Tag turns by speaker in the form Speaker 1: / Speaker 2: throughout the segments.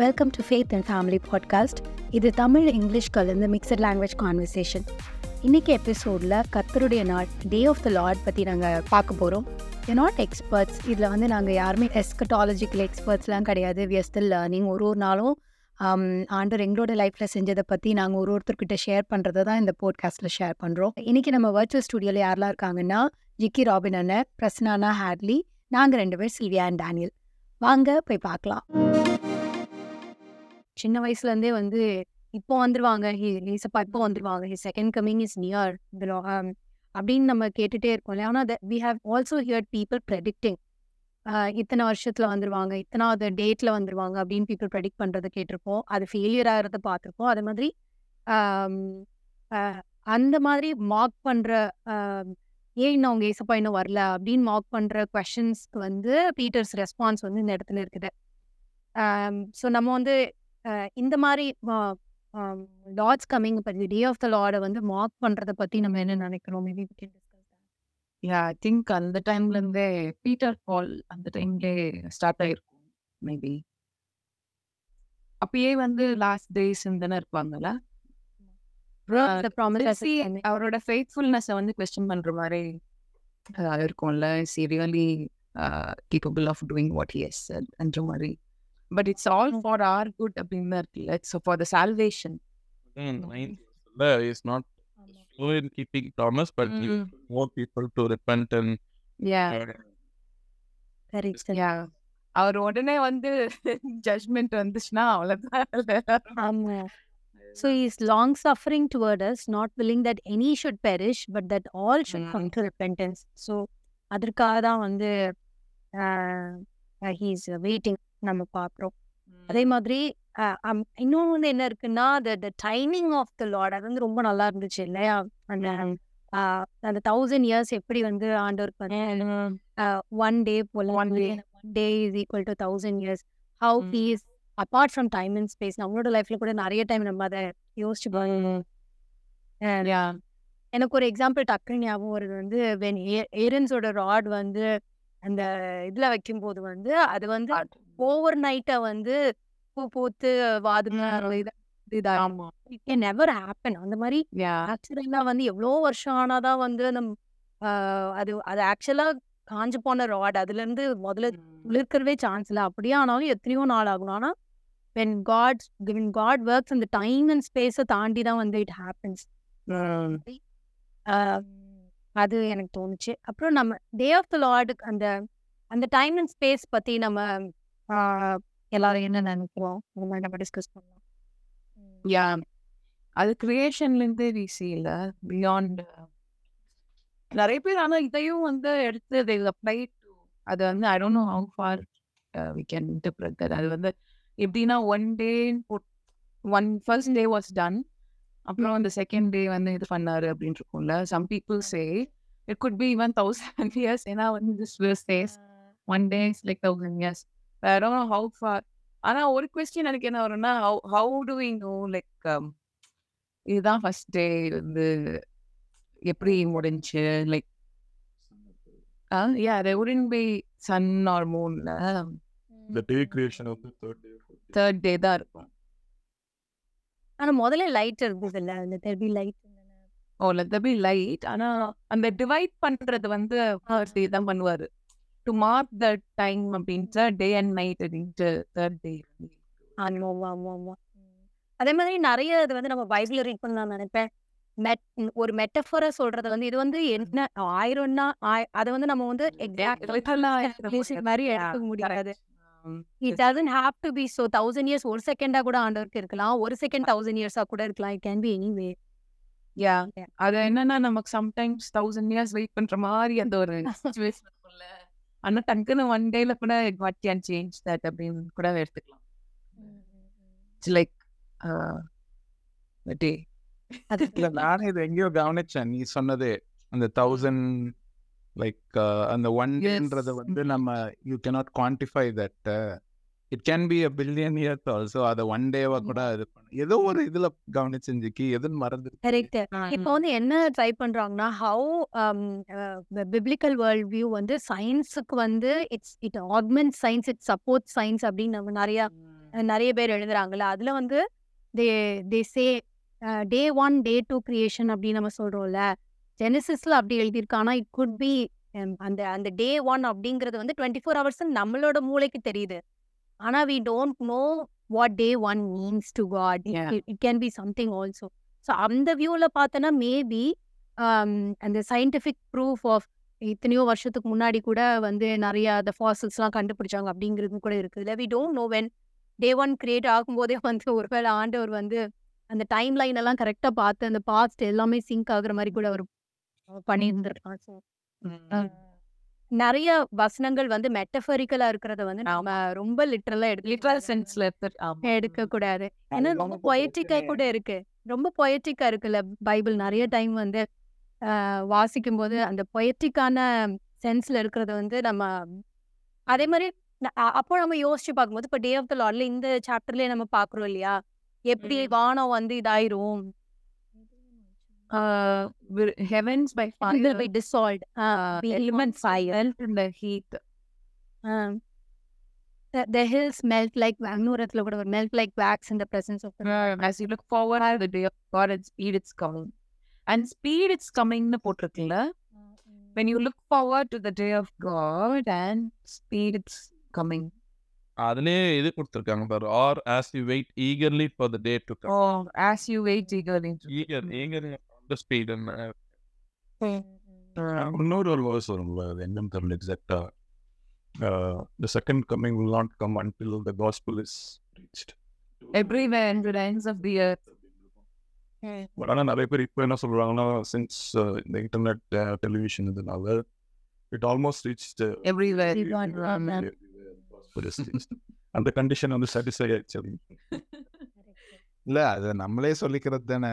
Speaker 1: Welcome to faith and family podcast இது Tamil English கலந்து mixed language conversation இன்னைக்கு எபிசோடில் கத்தருடைய நாள் டே ஆஃப் த லார்ட் பற்றி நாங்கள் பார்க்க போகிறோம் நாட் எக்ஸ்பர்ட்ஸ் இதில் வந்து நாங்கள் யாருமே எஸ்கட்டாலஜிக்கல் எக்ஸ்பர்ட்ஸ்லாம் கிடையாது. வி ஸ்டில் லேர்னிங் ஒரு ஒரு நாளும் um, ஆண்டர் எங்களோட லைஃப்பில் செஞ்சதை பற்றி நாங்கள் ஒரு ஒருத்தர்கிட்ட ஷேர் பண்ணுறதை தான் இந்த போட்காஸ்ட்டில் ஷேர் பண்ணுறோம் இன்றைக்கி நம்ம வர்ச்சுவல் ஸ்டுடியோவில் யாரெல்லாம் இருக்காங்கன்னா ஜிக்கி ராபின் அண்ணன் பிரசனானா ஹேட்லி நாங்கள் ரெண்டு பேர் சில்வியா அண்ட் டேனியல் வாங்க போய் பார்க்கலாம். சின்ன வயசுலேருந்தே வந்து இப்போ வந்துருவாங்க ஹீசப்பா இப்போ வந்துருவாங்க his second coming is near அப்படின்னு நம்ம கேட்டுட்டே இருக்கோம் இல்லையா? ஆனால் we have also hear people predicting இத்தனை வருஷத்துல வந்துருவாங்க இத்தனாவது டேட்ல வந்துருவாங்க அப்படின்னு பீப்புள் ப்ரெடிக்ட் பண்றதை கேட்டிருப்போம். அது ஃபெயிலியர் ஆகிறத பார்த்துருப்போம். அதே மாதிரி அந்த மாதிரி மார்க் பண்ற ஏன் இன்னும் அவங்க ஏசப்பா இன்னும் வரல அப்படின்னு மார்க் பண்ற கொஷின்ஸ்க்கு வந்து பீட்டர்ஸ் ரெஸ்பான்ஸ் வந்து இந்த இடத்துல இருக்குது. ஸோ நம்ம வந்து இந்த மாதிரி லார்ட்ஸ் கம்மிங் பற்றி டே ஆஃப் த லார்டை வந்து மார்க் பண்றதை பத்தி நம்ம என்ன நினைக்கிறோம்? மேபி
Speaker 2: யா ஐ திங்க் அந்த டைம்ல இருந்தே பீட்டர் பால் அந்த டைம்லே ஸ்டார்ட் ஆயிருக்கும் மேபி அப்பயே வந்து லாஸ்ட் டேஸ் தானே இருப்பாங்கல்ல? See, அவரோட ஃபெய்த்ஃபுல்னஸ் வந்து கொஸ்டின் பண்ற மாதிரி இருக்கும்ல? See really capable of doing what he says மாதிரி But it's all for our good அப்படின்னு தான் இருக்குல்ல it's for the salvation
Speaker 3: Again, ninth verse is not slow in keeping promise, but you want people to repent and
Speaker 2: yeah
Speaker 3: uh,
Speaker 1: correct
Speaker 2: yeah அவர் உடனே வந்து judgement வந்துச்சுன்னா அவ்வளவுதான்
Speaker 1: ஆமா So he is long suffering toward us, not willing that any should perish, but that all should come to repentance. So அதற்காக தான் வந்து he is waiting நம்ம பார்க்குறோம் அதே மாதிரி இன்னும் வந்து என்ன இருக்குன்னா the timing of the Lord அது வந்து ரொம்ப நல்லா இருந்துச்சு இல்லையா? அந்த அந்த தௌசண்ட் இயர்ஸ் எப்படி வந்து ஆண்டவருக்கு வந்து ஒன் டே போல
Speaker 2: One day.
Speaker 1: One day is equal to thousand
Speaker 2: years
Speaker 1: how is apart from time and space நம்மளோட லைஃப்ல கூட நிறைய டைம் நம்ம அதை யோசிச்சு எனக்கு ஒரு எக்ஸாம்பிள் டக்குன்னு ஞாபகம் வருது வந்து வென் ஏரன்ஸோட ராட் வந்து அந்த இதுல வைக்கும்போது வந்து அது வந்து ஓவர் நைட்டை வந்து பூ பூத்து வாதுங்க இதா
Speaker 2: ஆமா.
Speaker 1: Never happen. அந்த மாதிரி ஆக்சுவலா வந்து எவ்வளோ வருஷம் ஆனாதான் வந்து நம்ம அது அது ஆக்சுவலா காஞ்சு போன ராட். அதுல இருந்து முதல்ல துளிர்க்கறவே சான்ஸ் இல்லை. அப்படியே ஆனாலும் எத்தனையோ நாள் ஆகணும். ஆனா when God when God works அந்த டைம் அண்ட் ஸ்பேஸை தாண்டி தான் வந்து இட் ஹேப்பன்ஸ் அது எனக்கு தோணுச்சு. அப்புறம் நம்ம டே ஆஃப் த லார்டு அந்த அந்த டைம் அண்ட் ஸ்பேஸ் பத்தி நம்ம எல்லாரும் என்ன நினைக்கிறோம்? இந்த மாதிரி நம்ம டிஸ்கஸ் பண்ணலாம்.
Speaker 2: யா அது கிரியேஷன்ல இருந்து வீசி இல்ல. பியாண்ட் நிறைய பேர் ஆனா இதையும் வந்து எடுத்து அது வந்து I don't know how far we can interpret that அது வந்து எப்படின்னா one day one first day was done அப்புறம் அந்த செகண்ட் டே வந்து இது பண்ணாரு அப்படின்னு இருக்கும்ல. Some people say it could be even thousand years ஏன்னா வந்து this one day is like thousand years I don't know how far ஆனா ஒரு கொஸ்டின் எனக்கு என்ன வரும்னா how how do we know like இதுதான் ஃபர்ஸ்ட் டே வந்து எப்படி முடிஞ்சு like yeah there wouldn't be sun or மூன்ல
Speaker 3: the day creation of the third day. fourth day.
Speaker 2: Third day தான் இருக்கும்.
Speaker 1: ஆனா முதல்ல லைட் இருந்தது இல்ல அந்த தெர்பி light
Speaker 2: oh let be light ஆனா அந்த டிவைட் பண்றது வந்து ஃபர்ஸ்ட் டே தான் பண்ணுவாரு. டு மார்க் த டைம் அப்படின்ட்டு டே அண்ட் நைட் அப்படின்ட்டு தேர்ட் டே
Speaker 1: ஆமா ஆமா ஆமா ஆமா. அதே மாதிரி நிறைய இது வந்து நம்ம பைபிள்ல ரீட் பண்ணலாம் நினைப்பேன். மெட் ஒரு மெட்டஃபரை சொல்றது வந்து இது வந்து என்ன ஆயிரம்னா ஆய்- அதை வந்து நம்ம வந்து மாதிரி எடுக்க முடியாது. It doesn't have to be so thousand years ஒரு செகண்டா கூட ஆண்டவருக்கு இருக்கலாம். ஒரு செகண்ட் தௌசண்ட் இயர்ஸா கூட இருக்கலாம். It can be any
Speaker 2: way
Speaker 1: yeah.
Speaker 2: அது என்னன்னா நமக்கு சம்டைம்ஸ் தௌசண்ட் இயர்ஸ் வெயிட் பண்ற மாதிரி அந்த ஒரு சுச்சுவேஷன் ஆனா டக்குன்னு ஒன் டேல கூட வாட் கேன் சேஞ்ச் தட் அப்படின்னு கூட எடுத்துக்கலாம். இட்ஸ் லைக் டே
Speaker 3: இல்ல நானே இது எங்கேயோ கவனிச்சேன். நீ சொன்னது அந்த தௌசண்ட் லைக் அந்த ஒன் டேன்றத வந்து நம்ம you cannot quantify that it can be a billion years also அதை ஒன் டேவா கூட இது பண்ண. ஏதோ ஒரு இதுல கவனிச்செஞ்சுக்கி எதுன்னு மறந்து
Speaker 1: கரெக்ட் இப்போ வந்து என்ன ட்ரை பண்றாங்கன்னா ஹவு பிப்ளிக்கல் வேர்ல்ட் வியூ வந்து சயின்ஸுக்கு வந்து it's it augment science it support science அப்படின்னு நம்ம நிறைய நிறைய பேர் எழுதுறாங்கல்ல. அதுல வந்து they they say day one day two creation அப்படின்னு நம்ம சொல்றோம்ல. ஜெனசிஸ்ல அப்படி எழுதியிருக்கு ஆனா இட் குட் பி அந்த அந்த டே ஒன் அப்படிங்கிறது வந்து டுவெண்ட்டி ஃபோர் ஹவர்ஸ் நம்மளோட மூளைக்கு தெரியுது. ஆனா we don't know what day one means to
Speaker 2: God.
Speaker 1: It can be something also so அந்த வியூவில் பார்த்தோன்னா மேபி அந்த சயின்டிஃபிக் ப்ரூஃப் ஆஃப் இத்தனையோ வருஷத்துக்கு முன்னாடி கூட வந்து நிறைய அந்த ஃபாசில்ஸ்லாம் கண்டுபிடிச்சாங்க அப்படிங்கிறது கூட இருக்குது இல்லை we don't know when day one create ஆகும்போதே வந்து ஒருவேளை ஆண்டவர் வந்து அந்த டைம் லைன் எல்லாம் கரெக்டாக பார்த்து அந்த பாஸ்ட் எல்லாமே சிங்க் ஆகுற மாதிரி கூட அவர் பண்ணியிருந்திருக்கான் ஸோ நிறைய வசனங்கள் வந்து மெட்டஃபரிக்கலா இருக்கிறத வந்து நம்ம ரொம்ப லிட்டரலா எடுத்து
Speaker 2: லிட்டரல் சென்ஸ்ல
Speaker 1: எடுக்க கூடாது. ஏன்னா ரொம்ப பொயட்டிக்கா கூட இருக்கு. ரொம்ப பொயட்டிக்கா இருக்குல்ல பைபிள். நிறைய டைம் வந்து வாசிக்கும் போது அந்த பொயட்டிக்கான சென்ஸ்ல இருக்கிறத வந்து நம்ம அதே மாதிரி அப்போ நம்ம யோசிச்சு பார்க்கும்போது இப்போ டே ஆஃப் த லார்ட்ல இந்த சாப்டர்லயே நம்ம பாக்குறோம் இல்லையா? எப்படி. வானம் வந்து இதாயிரும்?
Speaker 2: Heavens by
Speaker 1: will be dissolved
Speaker 2: uh,
Speaker 1: be
Speaker 2: elements
Speaker 1: fire.
Speaker 2: melt in the heat.
Speaker 1: Um, the, the hills melt like கூட வரும், melt like wax in the presence of the Lord.
Speaker 2: As you look forward to the day of God and speed it's coming. And speed it's coming போட்டிருக்குல்ல when you look forward to the day of God and speed it's coming.
Speaker 3: அதுலயே இது கொடுத்துருக்காங்க பாரு are as you wait eagerly for the day to come
Speaker 2: Oh, as you wait eagerly. to-
Speaker 3: eager eager the speed
Speaker 2: Uh,
Speaker 4: இன்னொரு ஒரு verse வரும்ல அது என்னன்னு தெரியல எக்ஸாக்டா the second coming will not come until the gospel is reached
Speaker 2: everywhere in the ends of the earth.
Speaker 4: But ஆனால் நிறைய பேர் இப்போ என்ன சொல்றாங்கன்னா சின்ஸ் இந்த இன்டர்நெட் டெலிவிஷன் இதனால it almost reach
Speaker 2: Everywhere.
Speaker 1: Everyone, amen.
Speaker 4: அந்த கண்டிஷன் வந்து சாட்டிஸ்ஃபை ஆயிடுச்சு.
Speaker 3: இல்ல அது நம்மளே சொல்லிக்கிறது தானே.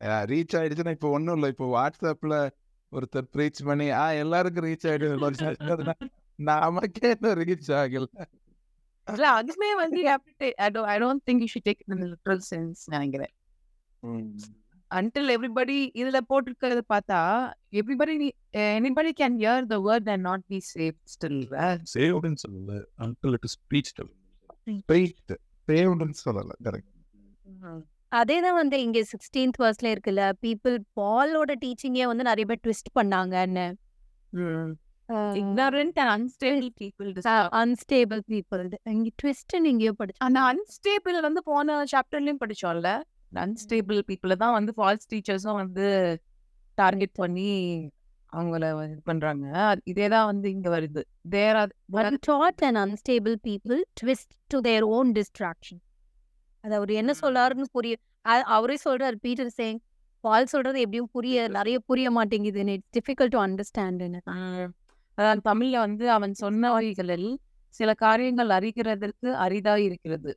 Speaker 3: ரீச் ஆயிடுச்சுன்னா இப்போ ஒண்ணும் இல்லை. இப்போ வாட்ஸ்அப்ல ஒருத்தர் ப்ரீச் பண்ணி ஆ எல்லாருக்கும் ரீச் ஆயிடுது. நமக்கே இன்னும் ரீச் ஆகல.
Speaker 2: இல்ல அதுமே வந்து think you should take it in the literal sense நினைக்கிறேன். until everybody இதுல போட்டிருக்கிறத பார்த்தா everybody anybody can hear the word and not be saved still right?
Speaker 4: சேவ்டுன்னு சொல்லல. Until it is reached
Speaker 3: speed சேவ்டுன்னு சொல்லல. கரெக்ட்
Speaker 1: அதே தான் வந்து இங்க சிக்ஸ்டீன்த் வர்ஸ்ல இருக்குல்ல பீப்புள் பாலோட டீச்சிங்கே வந்து நிறைய பேர் ட்விஸ்ட் பண்ணாங்கன்னு.
Speaker 2: ignorant and unstable people
Speaker 1: unstable people இங்க ட்விஸ்ட் எங்கேயோ படிச்சு.
Speaker 2: அந்த அன்ஸ்டேபிள் வந்து போன சாப்டர்லயும் படிச்சோம்ல. அன்ஸ்டேபிள் பீப்புள தான் வந்து ஃபால்ஸ் டீச்சர்ஸும் வந்து டார்கெட் பண்ணி அவங்கள இது பண்றாங்க. அது- இதேதான் வந்து இங்க வருது. தேர்
Speaker 1: taught and unstable people twist to their own distraction. அது அவர் என்ன சொல்றாருன்னு புரிய அவரே சொல்றாரு பீட்டர் சேங் பால் சொல்றது எப்படியும் புரிய நிறைய புரிய மாட்டேங்குதுன்னு இட்ஸ் டிஃபிகல்ட் டு அண்டர்ஸ்டாண்ட்னு
Speaker 2: அதான் தமிழ்ல வந்து அவன் சொன்ன வழிகளில் சில காரியங்கள் அறிகிறதற்கு அரிதாய் இருக்கிறது.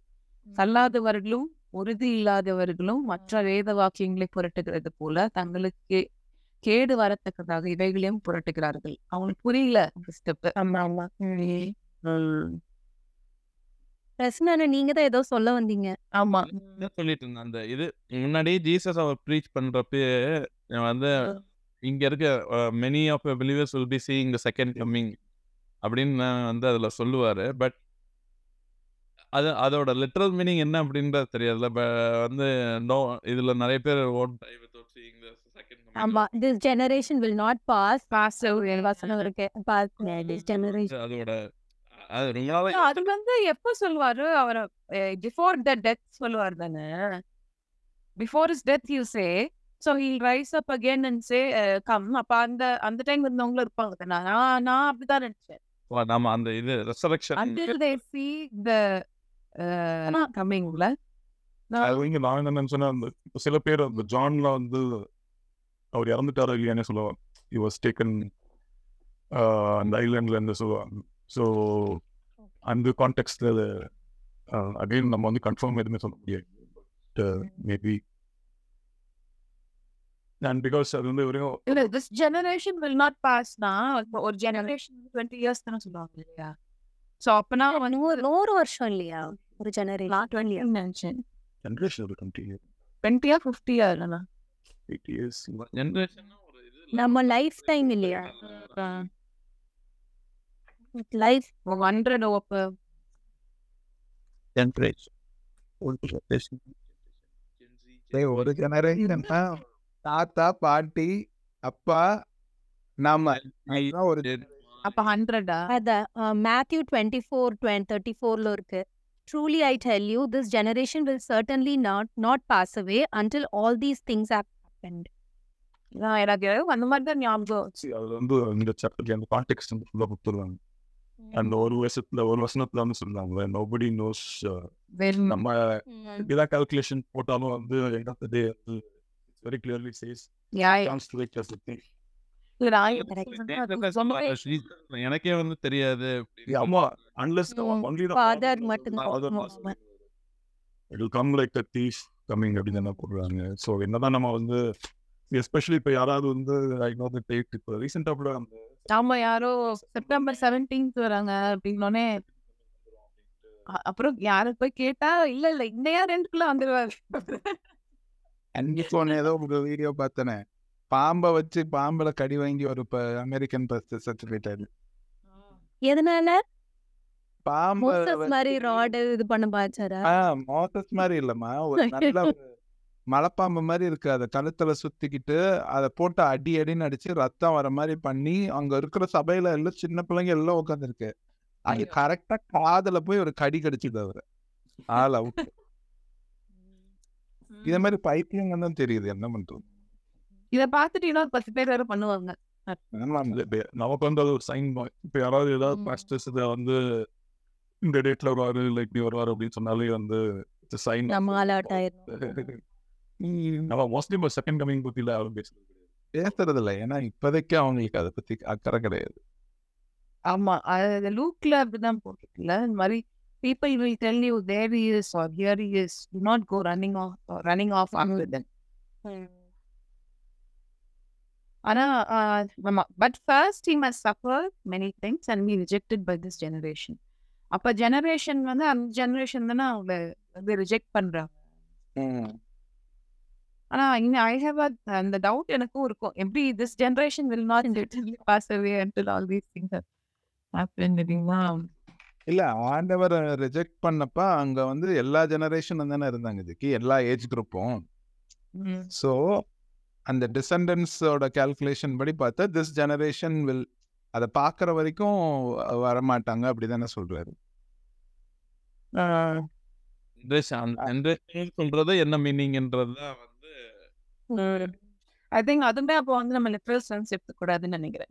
Speaker 2: சல்லாதவர்களும் உறுதி இல்லாதவர்களும் மற்ற வேத வாக்கியங்களை புரட்டுகிறது போல தங்களுக்கு கேடு வரத்தக்கதாக இவைகளையும் புரட்டுகிறார்கள். அவனுக்கு புரியல ஸ்டெப்
Speaker 1: ஆமா ஆமா. பிரச்சனை நீங்க தான் ஏதோ சொல்ல வந்தீங்க.
Speaker 2: ஆமா.
Speaker 3: என்ன சொல்லிட்டு இருந்தேன். அந்த இது முன்னாடி ஜீசஸ் அவர் ப்ரீச் பண்றப்ப வந்து இங்க இருக்க many of believers will be seeing the second coming அப்படின்னு வந்து அதுல சொல்லுவாரு. பட் அது அதோட லிட்ரல் மீனிங் என்ன அப்படின்றது தெரியாதுல வந்து நோ இதுல நிறைய பேர் own die without seeing the second
Speaker 1: ஆமா. This generation will not pass
Speaker 2: passive
Speaker 1: வசனம் இருக்கு. பாஸ் திஸ் ஜெனரேஷன்
Speaker 3: அதோட அது
Speaker 2: வந்து எப்ப சொல்லுவாரு? அவரை பிஃபோர் த டெத் சொல்லுவார் தானே? Before is death you say so he'll rise up again and say come அப்ப அந்த அந்த டைம் இருந்தவங்களும் இருப்பாங்க தானே? நான் நான் அப்படிதான் நினைச்சேன்.
Speaker 3: நாம அந்த இது ரெசரக்ஷன்
Speaker 2: see the uh, comingல
Speaker 4: அது இங்க நான் என்ன நினைச்சேன்னா அந்த இப்ப சில பேர் அந்த ஜான்ல வந்து அவர் இறந்துட்டாரா இல்லையானே சொல்லுவாங்க. Was taken uh, அந்த ஐலாண்ட்ல இருந்து சொல்லுவாங்க. ஸோ அந்த கான்டெக்ட்ல அகைன் நம்ம வந்து கன்ஃபார்ம் எதுவுமே சொல்ல முடியாது. மேபி அண்ட் பிகாஸ் அது வந்து வரையும்
Speaker 2: இல்ல திஸ் ஜெனரேஷன் வில் நாட் பாஸ்னா ஒரு ஜெனரேஷன் டுவெண்ட்டி இயர்ஸ் தானே சொல்லுவாங்க இல்லையா? ஸோ அப்பனா
Speaker 1: நூறு நூறு வருஷம் இல்லையா? ஒரு ஜெனரேஷன்
Speaker 2: டுவெண்ட்டி இயர்ஸ் நினைச்சேன்.
Speaker 4: ஜென்ரேஷன் ஒரு டுவெண்ட்டி இயர்
Speaker 2: டுவெண்ட்டியா ஃபிஃப்டியா இல்லைண்ணா
Speaker 4: எயிட்டி இயர்ஸ்
Speaker 3: ஜெனரேஷன் ஒரு.
Speaker 1: நம்ம லைஃப் டைம் இல்லையா லைஃப்
Speaker 2: ஹண்ட்ரட் ஓப்ப
Speaker 3: ஜென்ரேஷன் ஒரு ஜெனரேஷன் தாத்தா பாட்டி அப்பா நாம ஒரு
Speaker 2: அப்ப ஹண்ட்ரடா
Speaker 1: அதான் மேத்யூ டுவெண்ட்டி ஃபோர் தேர்ட்டி ஃபோரில் இருக்கு. Truly I tell you this generation will certainly not not pass away until all these things hap
Speaker 2: happened எனக்கு அந்த மாதிரி தான் ஞாபகம்.
Speaker 4: See, அது வந்து இந்த சாப்டர்ல அந்த கான்டெக்ட் வந்து ஃபுல்லா கொடுத்துருவாங்க. அந்த ஒரு வருஷத்துல ஒரு வருஷத்துல வந்து சொல்றாங்க நோபடி நோஸ் நம்ம இதான் கால்குலேஷன் போட்டாலும் வந்து எண்ட் ஆஃப் த டே வந்து very clearly
Speaker 2: says
Speaker 4: chance to wait just think
Speaker 2: இல்ல நான் சொன்னவே
Speaker 3: எனக்கே வந்து தெரியாது
Speaker 4: ஆமா. அன்லெஸ். ஒன்லி
Speaker 1: Father மட்டும்தான். ஆமா.
Speaker 4: It will come like a thief coming அப்படின்னு என்ன போடுறாங்க. ஸோ என்னதான் நம்ம வந்து எஸ்பெஷலி இப்போ யாராவது வந்து ஐ நோ த டேட் இப்போ ரீசெண்டாக கூட அந்த
Speaker 2: ஆமா யாரோ செப்டம்பர் செவன்டீன்த் வராங்க அப்படின்னோடனே அப்புறம் யாரை போய் கேட்டா இல்ல இல்ல இந்த யார் ரெண்டுக்குள்ள வந்துருவாரு.
Speaker 3: ஏதோ ஒரு வீடியோ பார்த்தனே. பாம்பை வச்சு பாம்புல கடி வாங்கி ஒரு அமெரிக்கன் பஸ் சர்டிஃபிகேட்
Speaker 1: எதனால?
Speaker 3: பாம்பு
Speaker 1: மோசஸ் மாதிரி ராடு இது பண்ண பாச்சாரா
Speaker 3: மோசஸ் மாதிரி இல்லம்மா. ஒரு நல்ல ஒரு மலைப்பாம்பு மாதிரி இருக்கு. அதை கழுத்துல சுத்திக்கிட்டு அதை போட்டு அடி அடின்னு அடிச்சு ரத்தம் வர மாதிரி பண்ணி அங்க இருக்கிற சபையில எல்லாம் சின்ன பிள்ளைங்க எல்லாம் உட்காந்துருக்கு அது
Speaker 2: ஐயோ.
Speaker 3: கரெக்டா காதுல போய் ஒரு கடி கடிச்சுது அவரு. ஆள் அவுட் இதே மாதிரி பைத்தியங்க தான் தெரியுது. என்ன பண்றது?
Speaker 2: இத இன்னொரு பத்து பேர் வேற பண்ணுவாங்க.
Speaker 4: நமக்கு வந்து அது ஒரு சைன் இப்போ யாராவது ஏதாவது. பாஸ்டர்ஸ் இதை வந்து இந்த டேட்ல வருவாரு இல்லை இப்படி வருவாரு அப்படின்னு சொன்னாலே வந்து சைன்
Speaker 1: நம்ம அலர்ட் ஆயிரும்.
Speaker 4: நம்ம மோஸ்ட்லி இப்போ செகண்ட் கமிங் பத்தியில யாரும் பேசுறது கிடையாது.
Speaker 3: பேசுறது இல்ல. ஏன்னா இப்போதைக்கு அவங்களுக்கு அதை பத்தி அக்கறை கிடையாது.
Speaker 2: ஆமா. அது லூக்ல அப்படிதான் போட்டிருக்குல்ல. இந்த மாதிரி people will tell you there he is or here he is. Do not go running off or running off after them ஆனா but first he must suffer many things and be rejected by this generation. அப்ப generation வந்து அந்த generation தானே அவங்க வந்து reject பண்றாங்க. ஆனா இன்னும் ஐ ஹேவ் அந்த டவுட் எனக்கும் இருக்கும். எப்படி this generation will not pass away until all these things have happened தெரியுமா?
Speaker 3: இல்ல ஆண்டவர் ரிஜெக்ட் பண்ணப்ப அங்க வந்து எல்லா ஜெனரேஷனும் தானே இருந்தாங்க இதுக்கு எல்லா ஏஜ் குரூப்பும். ஸோ அந்த டிசெண்டன்ஸோட கால்குலேஷன் படி பார்த்தா திஸ் ஜெனரேஷன் வில் அதை பார்க்குற வரைக்கும் வரமாட்டாங்க அப்படிதானே சொல்றாரு. ஜென்ரேஷன் சொல்றது என்ன மீனிங்ன்றது தான்
Speaker 2: ஐ திங்க் அதுமே அப்போ வந்து நம்ம லிட்ரல் சென்ஸ் எடுத்துக்கூடாதுன்னு நினைக்கிறேன்.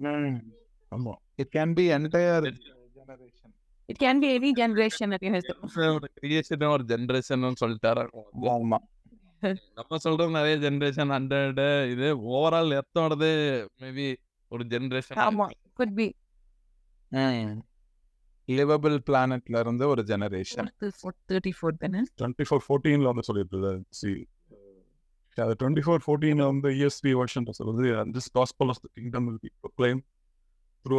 Speaker 4: ஆமா.
Speaker 3: It can be entire generation
Speaker 2: it can be any generation
Speaker 3: creation ஒரு ஜென்ரேஷன் சொல்லிட்டாரு? ஆமா. நம்ம சொல்றது நிறைய ஜென்ரேஷன் ஹண்ட்ரட் இது ஓவரால் எர்த்தோடது மேபி ஒரு ஜென்ரேஷன்
Speaker 2: ஆமா குட் பி
Speaker 3: லிவபிள் பிளானட்ல இருந்து ஒரு ஜெனரேஷன்
Speaker 2: தேர்ட்டி ஃபோர் தானே?
Speaker 4: டுவெண்ட்டி ஃபோர் ஃபோர்டீன்ல வந்து சொல்லிட்டு சி அது டுவெண்ட்டி ஃபோர் ஃபோர்டீன்ல வந்து இஎஸ்பி வருஷன் சொல்லுது this gospel of the kingdom will be proclaim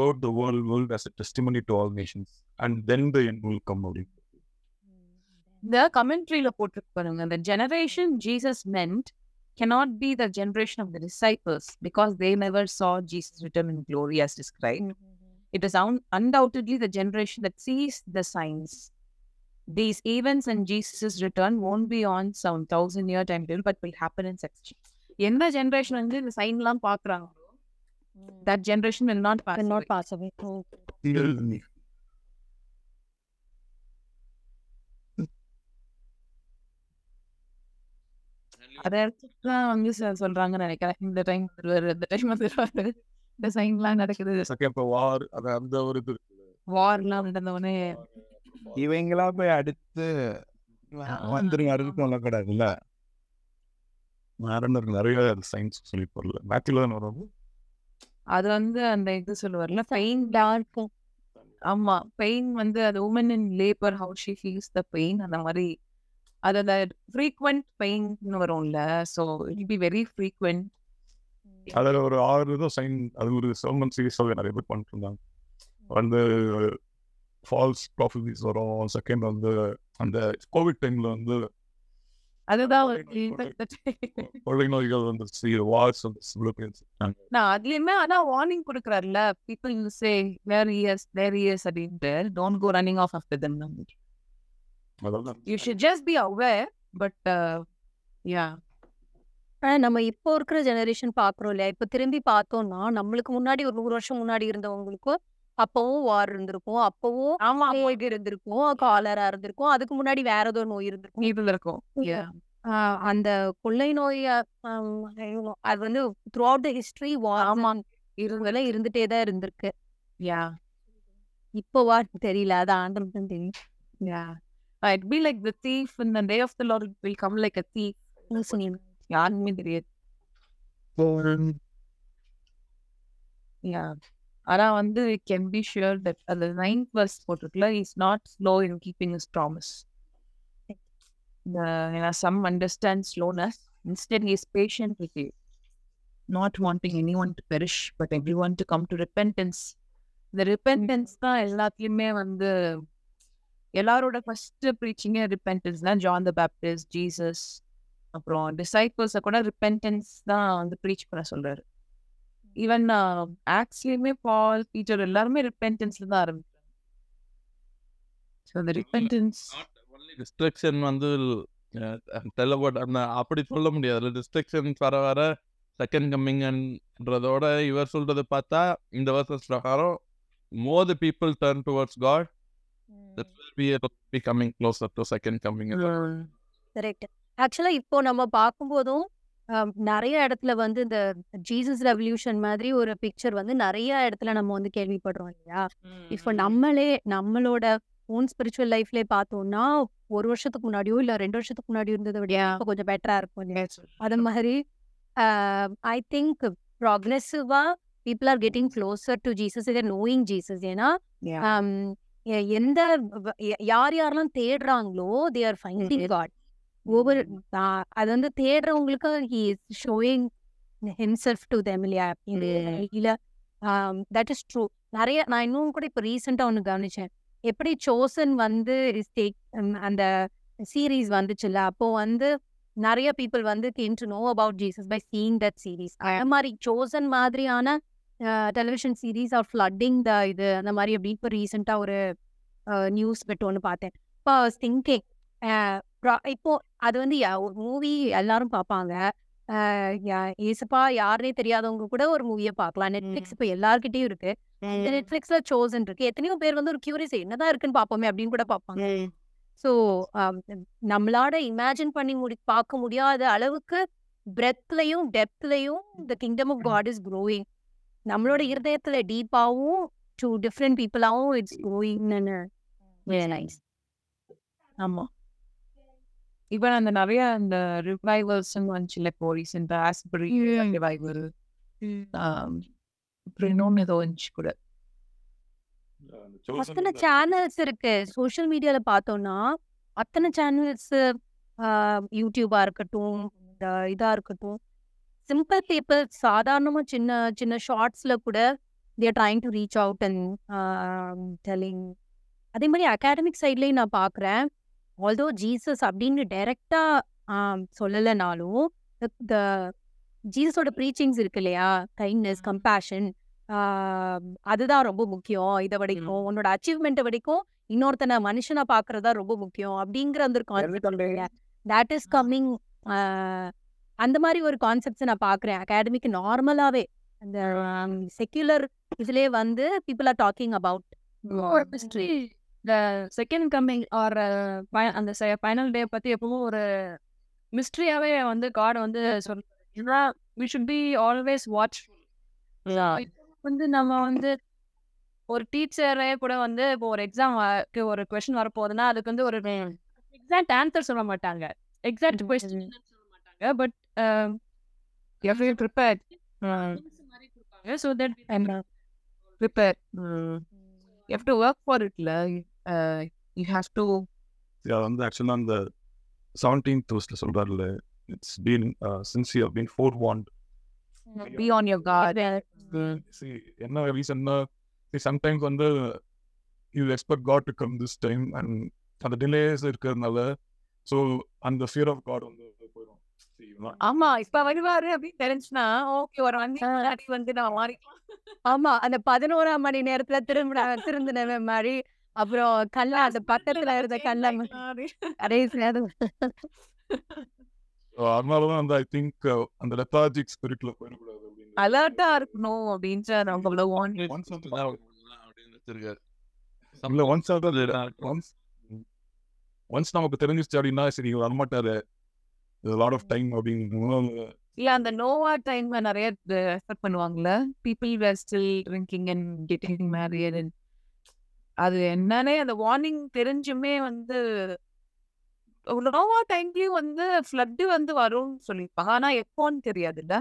Speaker 4: throughout the world world as a testimony to all nations and then the end will come அப்படின்னு
Speaker 2: இந்த கமெண்ட்ரியில போட்டிருக்கு பாருங்க the generation Jesus meant cannot be the generation of the disciples because they never saw Jesus return in glory as described. It is un- undoubtedly the generation that sees the signs. These events and Jesus' return won't be on some thousand year time period, but will happen in succession. எந்த generation வந்து இந்த sign எல்லாம் பாக்குறாங்களோ that generation will not pass
Speaker 1: not
Speaker 2: away.
Speaker 1: pass away. Oh.
Speaker 2: அதை எடுத்துட்டு தான் வந்து சொ- சொல்றாங்கன்னு நினைக்கிறேன் இந்த டைம் இந்த டைம் வந்துருவாரு இந்த சைன்லாம் நடக்குது
Speaker 4: அந்த ஒரு
Speaker 2: வார்லாம் நடந்தவொடனே
Speaker 3: இவங்களா போய் அடுத்து வந்துருங்க சொல்லக்கூடாதுல்ல
Speaker 4: இருக்கு? நிறைய சயின்ஸ் சொல்லி போடல மேத்யூல தான் வரும்
Speaker 2: அது வந்து அந்த இது சொல்லுவார்ல பெயின்
Speaker 1: Dark.
Speaker 2: ஆமா பெயின் வந்து அது woman in labour how she feels the pain அந்த மாதிரி. அது அந்த ஃப்ரீக்வெண்ட் பெயின்னு வரும்ல so it be very frequent
Speaker 4: அதில் ஒரு ஆறு இதுவும் சைன் அது ஒரு செவன் சீரீஸாகவே நிறைய பேர் பண்ணிட்டு இருந்தாங்க. வந்து ஃபால்ஸ் ப்ராஃபிட்ஸ் வரும் செகண்ட் வந்து அந்த கோவிட் டைம்ல வந்து
Speaker 2: அதுதான்
Speaker 4: கொள்ளை நோய்கள் வந்து வார்ஸ்
Speaker 2: நான் அதுலயுமே ஆனா warning கொடுக்குறாருல people say where years where years அப்படின்ட்டு. Don't go running off
Speaker 4: after
Speaker 2: them you should just be aware but
Speaker 1: yeah நம்ம இப்போ இருக்கிற ஜெனரேஷன் பாக்குறோம் இல்லையா? இப்போ திரும்பி பார்த்தோம்னா நம்மளுக்கு முன்னாடி ஒரு நூறு வருஷம் முன்னாடி இருந்தவங்களுக்கும் அப்பவும் வார் இருந்திருக்கும் அப்பவும்
Speaker 2: ஆமா
Speaker 1: நோய் இருந்திருக்கும் காலரா இருந்திருக்கும் அதுக்கு முன்னாடி வேற ஏதோ நோய் இருந்திருக்கும். ஆஹ் அந்த கொள்ளை நோய் அது வந்து த்ரூ அவுட் த ஹிஸ்டரி
Speaker 2: ஆமா.
Speaker 1: இருந்தெல்லாம் இருந்துட்டே தான் இருந்திருக்கு.
Speaker 2: யா
Speaker 1: இப்போ வா தெரியல அது தான் தெரியும்.
Speaker 2: Yeah it be like the thief in the day of the Lord will come like
Speaker 1: a thief
Speaker 2: யாருமே தெரியாது. யா ஆனா வந்து கேன் பி ஷியர் தட் அந்த ninth verse போட்டிருக்குல is not slow in keeping is promise ஏன்னா some understand slowness instead is patient with you not wanting anyone to perish but everyone to come to repentance இந்த repentance தான் எல்லாத்துலேயுமே வந்து எல்லாரோட first ப்ரீச்சிங்கே repentance தான். John the Baptist Jesus அப்புறம் டிசைபிள்ஸை கூட ரிப்பென்டன்ஸ் தான் வந்து ப்ரீச் பண்ண சொல்றாரு. ஈவன் ஆக்ஸ்லயுமே பால் பீட்டர் எல்லாருமே ரிப்பென்டன்ஸ்ல தான் ஆரம்பிச்சாங்க ஸோ அந்த ரிப்பென்டன்ஸ்
Speaker 3: டிஸ்ட்ரக்ஷன் வந்து தெல்லபோட் அந்த அப்படி சொல்ல முடியாது டிஸ்ட்ரக்ஷன் வர வர செகண்ட் கம்மிங்ன்றதோட இவர் சொல்றது பார்த்தா இந்த வருஷம் பிரகாரம் more the people turn towards God coming closer to second coming. as well.
Speaker 1: Correct ஆக்சுவலா இப்போ நம்ம பார்க்கும்போதும் நிறைய இடத்துல வந்து இந்த ஜீசஸ் ரெவல்யூஷன் மாதிரி ஒரு பிக்சர் வந்து நிறைய இடத்துல நம்ம வந்து கேள்விப்படுறோம் இல்லையா? இப்போ நம்மளே நம்மளோட ஓன் ஸ்பிரிச்சுவல் லைஃப்ல பார்த்தோம்னா ஒரு வருஷத்துக்கு முன்னாடியோ இல்ல ரெண்டு வருஷத்துக்கு முன்னாடி இருந்ததை விட கொஞ்சம் பெட்டரா இருக்கும் அது மாதிரி I think ப்ராக்ரெசிவா people are getting closer to Jesus either knowing Jesus. ஏன்னா எந்த யார் யாரெல்லாம் தேடுறாங்களோ தே ஆர் ஃபைண்டிங் காட். ஒவ்வொரு அது வந்து தேடுறவங்களுக்கு he is showing himself to them இல்லையா? இல்ல தட் இஸ் ட்ரூ நிறைய நான் இன்னும் கூட இப்போ ரீசெண்டாக ஒன்று கவனிச்சேன். எப்படி சோசன் வந்து அந்த சீரீஸ் வந்துச்சுல்ல அப்போ வந்து நிறைய பீப்புள் வந்து came to know about Jesus by seeing that series அந்த மாதிரி சோசன் மாதிரியான television series are flooding the இது அந்த மாதிரி அப்படி இப்போ ரீசெண்டாக ஒரு நியூஸ் பெட் ஒன்று பார்த்தேன். இப்போ திங்கிங் இப்போ அது வந்து மூவி எல்லாரும் பார்ப்பாங்க ஏசப்பா யாருனே தெரியாதவங்க கூட ஒரு மூவியை பார்க்கலாம் நெட்ஃபிளிக்ஸ் இப்போ எல்லார்கிட்டயும் இருக்கு. நெட்ஃபிளிக்ஸ்ல சோசன் இருக்கு. எத்தனையோ பேர் வந்து ஒரு கியூரியஸ் என்னதான் இருக்குன்னு பார்ப்போமே அப்படின்னு கூட பார்ப்பாங்க ஸோ நம்மளால இமேஜின் பண்ணி முடி பார்க்க முடியாத அளவுக்கு பிரெத்லையும் டெப்த்லையும் the kingdom of God is growing நம்மளோட இருதயத்துல டீப்பாவும் டு டிஃப்ரெண்ட் பீப்புளாவும் இட்ஸ் க்ரோயிங்னு நைஸ்
Speaker 2: ஆமா. இப்போ அந்த நிறைய அந்த ரிவைவல்ஸ் வந்துச்சுல இப்போ ரீசெண்டா ஆஸ்பரி ரிவைவல் அப்புறம் இன்னொன்னு ஏதோ வந்துச்சு கூட
Speaker 1: அத்தனை சேனல்ஸ் இருக்கு சோஷியல் மீடியால பார்த்தோம்னா அத்தனை சேனல்ஸ் யூடியூபா இருக்கட்டும் இந்த இதா இருக்கட்டும் சிம்பிள் பீப்புள் சாதாரணமா சின்ன சின்ன ஷார்ட்ஸ்ல கூட they're trying to reach out and telling அதே மாதிரி அகாடமிக் சைட்லயும் நான் பார்க்குறேன் ஆல்தோ ஜீசஸ் அப்படின்னு டைரக்டா சொல்லலைனாலும் த ஜீசஸோட ப்ரீச்சிங்ஸ் இருக்கு இல்லையா? கைண்ட்னஸ் கம்பேஷன் அதுதான் ரொம்ப முக்கியம். இதை வரைக்கும் உன்னோட அச்சீவ்மெண்ட்டை வரைக்கும் இன்னொருத்தனை மனுஷனா பாக்குறதா ரொம்ப முக்கியம் அப்படிங்கிற அந்த ஒரு கான்செப்ட் தட் இஸ் கம்மிங் அந்த மாதிரி ஒரு கான்செப்ட்ஸ் நான் பாக்குறேன் அகாடமிக் நார்மலாவே அந்த செக்யுலர் இதுலயே வந்து பீப்புள் ஆர் டாக்கிங் அபவுட்
Speaker 5: இந்த செகண்ட் கம்மிங் ஆர் அந்த ஃபைனல் டே பத்தி எப்பவும் ஒரு மிஸ்ட்ரியாவே வந்து காட் வந்து சொல் ஏன்னா we should be always watch வந்து நம்ம வந்து ஒரு டீச்சரே கூட வந்து இப்போ ஒரு எக்ஸாம்க்கு ஒரு கொஸ்டின் வரப்போகுதுன்னா அதுக்கு வந்து ஒரு எக்ஸாக்ட் ஆன்சர் சொல்ல மாட்டாங்க. எக்ஸாக்ட் கொஸ்டின் சொல்ல மாட்டாங்க.
Speaker 2: But prepare.
Speaker 5: So that
Speaker 2: Prepare. You have to work for it. Have to.
Speaker 4: அது வந்து ஆக்சுவலாக அந்த செவன்டீன்த் வருஷத்தில் சொல்கிறாருல it's been since you been for want
Speaker 2: Be on your guard.
Speaker 4: see என்ன ரீசன்னா சம்டைம்ஸ் வந்து you expect God to come this time and அந்த delays இருக்கிறதுனால ஸோ அந்த ஃபியர் ஆஃப் காட் வந்து போயிடும்
Speaker 2: ஆமா இப்ப வருவாரு அப்படின்னு தெரிஞ்சுன்னா ஓகே ஒரு முன்னாடி வந்து நான் மாறிக்கலாம்.
Speaker 1: ஆமா அந்த பதினோராம் மணி நேரத்துல திரும்ப திருந்தின மாதிரி அப்புறம் கல்ல அந்த பக்கத்துல இருந்த கல்ல கடைசியா
Speaker 4: அதனாலதான் வந்து ஐ திங்க் அந்த லெத்தாஜிக் ஸ்பிரிட்ல போயிடக்கூடாது
Speaker 2: அலர்ட்டா இருக்கணும் அப்படின்ட்டு அவங்க அவ்வளவு
Speaker 3: அப்படின்னு வச்சிருக்காரு.
Speaker 4: இல்ல ஒன்ஸ் ஒன்ஸ் ஒன்ஸ் நமக்கு தெரிஞ்சிச்சு அப்படின்னா சரி இவர் வரமாட்டாரு. லாட் ஆஃப் டைம் அப்படின்னு
Speaker 2: இல்ல அந்த நோவா டைம்ல நிறைய ரெஃபர் பண்ணுவாங்கல்ல? People were still drinking and getting married அது என்னன்னே அந்த வார்னிங் தெரிஞ்சுமே வந்து நோவா டைம்லயும் வந்து ஃப்ளட் வந்து வரும்னு சொல்லியிருப்பாங்க. ஆனா எப்போன்னு தெரியாதுல்ல?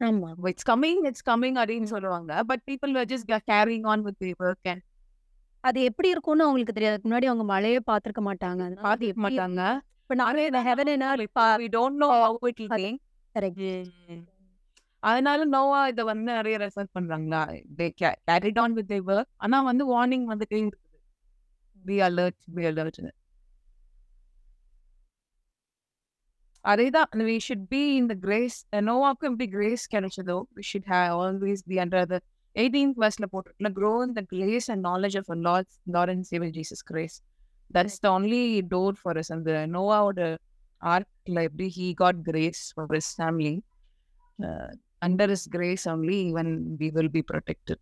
Speaker 1: ஆமா.
Speaker 2: இட்ஸ் கம்மிங் இட்ஸ் கம்மிங் அப்படின்னு சொல்லுவாங்க. But people were just carrying on with work and
Speaker 1: அது எப்படி இருக்கும்னு அவங்களுக்கு தெரியாது. முன்னாடி அவங்க மழையே பார்த்திருக்க மாட்டாங்க.
Speaker 2: பார்த்துக்க மாட்டாங்க.
Speaker 1: இப்ப இந்த ஹெவன் என்ன
Speaker 2: know how it will be.
Speaker 1: Correct
Speaker 2: அதனால நோவா இத வந்து நிறைய ரெஃபர் பண்றாங்களா they carried on with their work ஆனா வந்து வார்னிங் வந்துட்டே இருக்குது பி அலர்ட் பி அலர்ட் அதேதான் we should be in the grace நோவாக்கும் எப்படி கிரேஸ் கிடைச்சதோ we should have always be under the 18th verseல போட்டிருக்கல grow in the grace and knowledge of our Lord Lord and Savior Jesus Christ that's the only door for us அந்த நோவாவோட ஆர்க்ல எப்படி he got grace for his family under his grace only when we will be protected.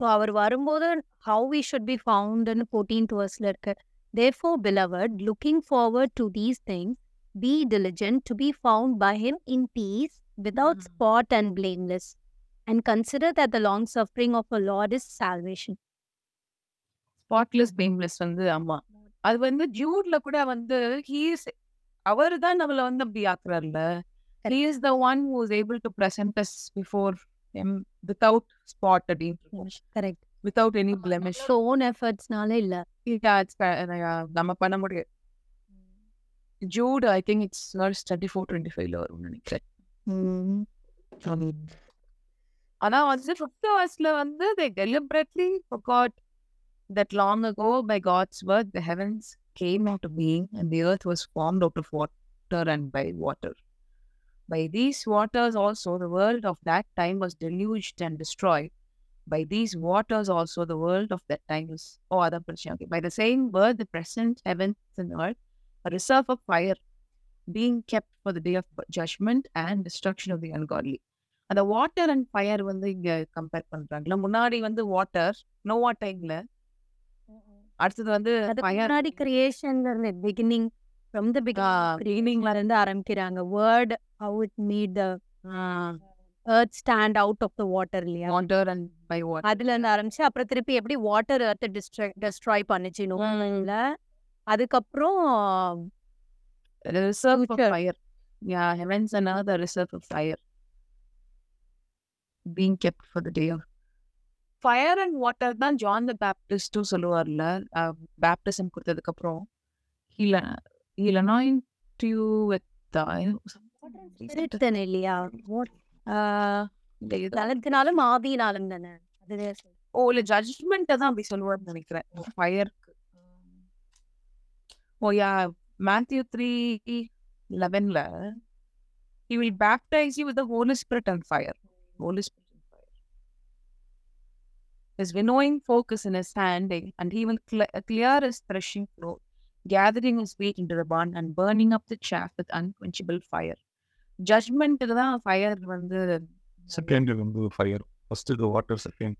Speaker 1: So அவர் வரும்போது how we should be ஃபவுண்ட்னு fourteenth வர்ஸ்ல இருக்கு. Therefore beloved looking forward to these things be diligent to be found by him in peace
Speaker 2: without.
Speaker 1: Spot and blameless and consider that the long suffering of a Lord is salvation
Speaker 2: spotless blameless வந்து ஆமா அது வந்து ஜூட்ல கூட வந்து he's அவர் தான் நம்மள வந்து அப்படி ஆக்குறாருல he is the one who is able to present us before him without spot அப்படின்னு
Speaker 1: correct
Speaker 2: without any blemish
Speaker 1: own எஃபர்ட்ஸ்னால இல்ல
Speaker 2: Yeah, it's fa- uh, நம்ம பண்ண முடியாது Jude I think it's verse twenty four twenty ஃபைவ்ல வரும்னு நினைக்கிறேன் ஆனா வந்து ஃபிஃப்த் வர்ஸ்ல வந்து they deliberately forgot that long ago by God's word the heavens came into being and the earth was formed out of water and by water. By these waters also the world of that time was deluged and destroyed. By these waters also the world of that time was oh other person. Okay. By the same word the present heavens and earth, a reserve of fire, being kept for the day of judgment and destruction of the ungodly. அந்த water and fire வந்து இங்க compare பண்றாங்களா முன்னாடி வந்து water Noah டைம்ல அடுத்தது வந்து.
Speaker 1: முன்னாடி கிரியேஷன்ல இருந்து பிகினிங் ஃப்ரம் த பிகினிங்ல இருந்து ஆரம்பிக்கிறாங்க. Word how it meet
Speaker 2: the
Speaker 1: earth stand out of the water இல்லையா?
Speaker 2: Water and by water.
Speaker 1: அதுல இருந்து ஆரம்பிச்சு அப்புறம் திருப்பி எப்படி வாட்டர் எர்த் டிஸ்ட்ராய் டெஸ்ட்ராய் பண்ணுச்சு நோயில அதுக்கப்புறம்
Speaker 2: The reserve of
Speaker 1: Future.
Speaker 2: fire. Yeah, heavens and earth are reserve of fire. Being kept for the day of. Fire and water தான் ஜான் த பேப்டிஸ்டும் சொல்லுவார்ல. பேப்டிசம் கொடுத்ததுக்கு அப்புறம் ஹீல He'll anoint you with
Speaker 1: spirit தானே இல்லையா ஜலத்தினாலும் ஆவியினாலும் தானே அதுதான் சொல்றேன்.
Speaker 2: ஓ இல்ல ஜட்ஜ்மெண்ட்டை தான் அப்படி சொல்லுவார்னு நினைக்கிறேன் ஃபயருக்கு ஓ யா Matthew three லெவன்ல he will baptize you with the Holy Spirit and fire. Holy Spirit and fire. His winnowing fork is in his hand, eh, and he will cle- clear his threshing floor, Gathering his wheat into the barn and burning up the chaff with unquenchable fire. Judgment தான் fire வந்து
Speaker 4: second வந்து fire first இது water second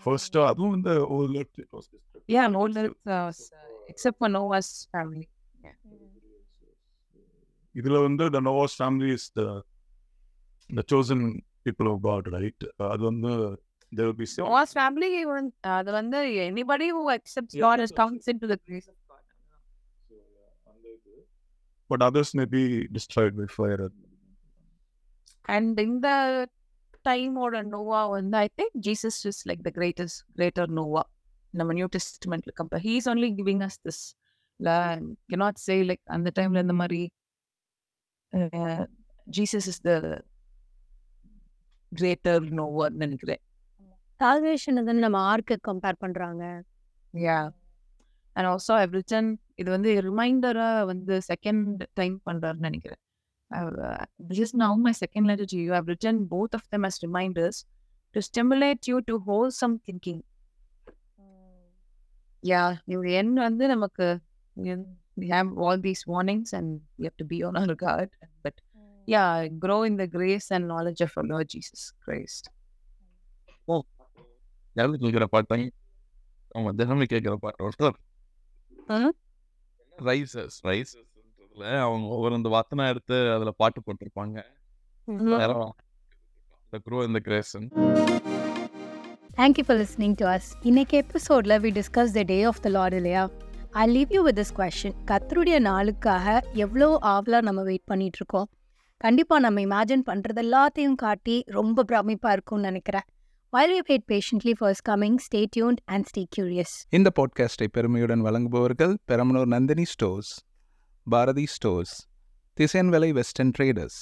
Speaker 4: first அதுவும் வந்து ஒரு
Speaker 2: Yeah, no, uh, except for Noah's family.
Speaker 4: இதுல வந்து the Noah's family is the the chosen people of God right அது வந்து there will be some
Speaker 2: Noah's family, even, அது வந்து anybody who accepts
Speaker 4: Yeah,
Speaker 2: God
Speaker 4: that's
Speaker 2: has comes into the grace of God.
Speaker 4: but others may be destroyed by fire
Speaker 2: And in the time or Noah, and I think Jesus is like the greatest, greater Noah. நம்ம new டெஸ்ட்மெண்ட்ல compare he is only giving us this cannot say like அந்த டைம்ல இந்த மாதிரி Jesus is the greater Noah நினைக்கிறேன்
Speaker 1: salvation வந்து நம்ம ஆர்க்கு compare பண்றாங்க.
Speaker 2: Yeah and also I've written இது வந்து ரிமைண்டரா வந்து செகண்ட் டைம் பண்றாருன்னு நினைக்கிறேன். This is now my second letter to you have written both of them as reminders to stimulate you to wholesome thinking yeah இந்த எண் வந்து நமக்கு we have all these warnings and we have to be on our guard. But yeah grow in the grace and knowledge of our lord
Speaker 6: யாரும் கேட்கிற பாட்டாங்க அவங்க தினமும் கேட்கிற பாட்டோட. ரைசஸ் ரைசஸ்ன்றதுல அவங்க ஒவ்வொரு அந்த வத்தனை எடுத்து அதுல பாட்டு போட்டிருப்பாங்க The grow in the grace and
Speaker 7: thank you for listening to us இன்னைக்கு எபிசோடில் we discuss the day of the Lord இல்லையா I leave you with this question கத்தருடைய நாளுக்காக எவ்வளோ ஆவலாக நம்ம வெயிட் பண்ணிட்டு இருக்கோம்? கண்டிப்பாக நம்ம இமேஜின் பண்ணுறது எல்லாத்தையும் காட்டி ரொம்ப பிரமிப்பாக இருக்கும்னு நினைக்கிறேன். While we wait patiently for his coming, stay tuned and stay curious.
Speaker 3: இந்த பாட்காஸ்டை பெருமையுடன் வழங்குபவர்கள் Perambalur Nandini stores Bharathi stores Thisayanvilai western traders